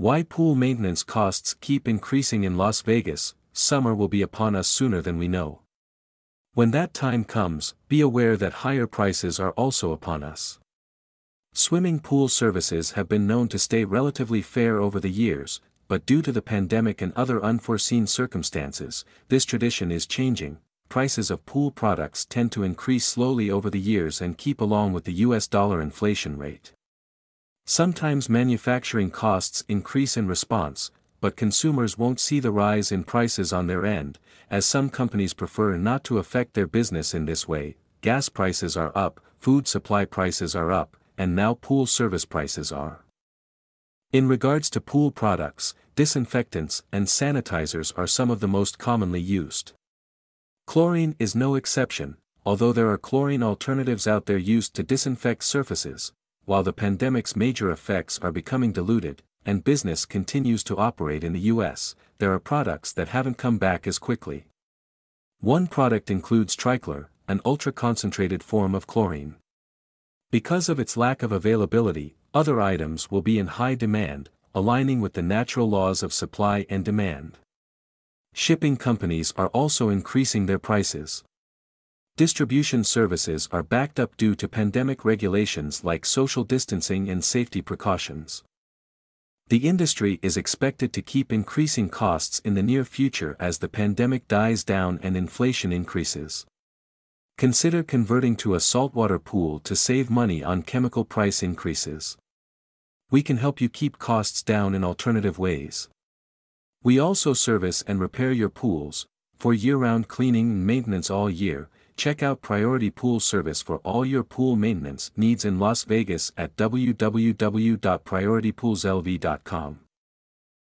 Why pool maintenance costs keep increasing in Las Vegas, summer will be upon us sooner than we know. When that time comes, be aware that higher prices are also upon us. Swimming pool services have been known to stay relatively fair over the years, but due to the pandemic and other unforeseen circumstances, this tradition is changing. Prices of pool products tend to increase slowly over the years and keep along with the US dollar inflation rate. Sometimes manufacturing costs increase in response, but consumers won't see the rise in prices on their end, as some companies prefer not to affect their business in this way. Gas prices are up, food supply prices are up, and now pool service prices are. In regards to pool products, disinfectants and sanitizers are some of the most commonly used. Chlorine is no exception, although there are chlorine alternatives out there used to disinfect surfaces, while the pandemic's major effects are becoming diluted, and business continues to operate in the US, there are products that haven't come back as quickly. One product includes trichlor, an ultra-concentrated form of chlorine. Because of its lack of availability, other items will be in high demand, aligning with the natural laws of supply and demand. Shipping companies are also increasing their prices. Distribution services are backed up due to pandemic regulations like social distancing and safety precautions. The industry is expected to keep increasing costs in the near future as the pandemic dies down and inflation increases. Consider converting to a saltwater pool to save money on chemical price increases. We can help you keep costs down in alternative ways. We also service and repair your pools, for year-round cleaning and maintenance all year, Check out Priority Pool Service for all your pool maintenance needs in Las Vegas at www.prioritypoolslv.com.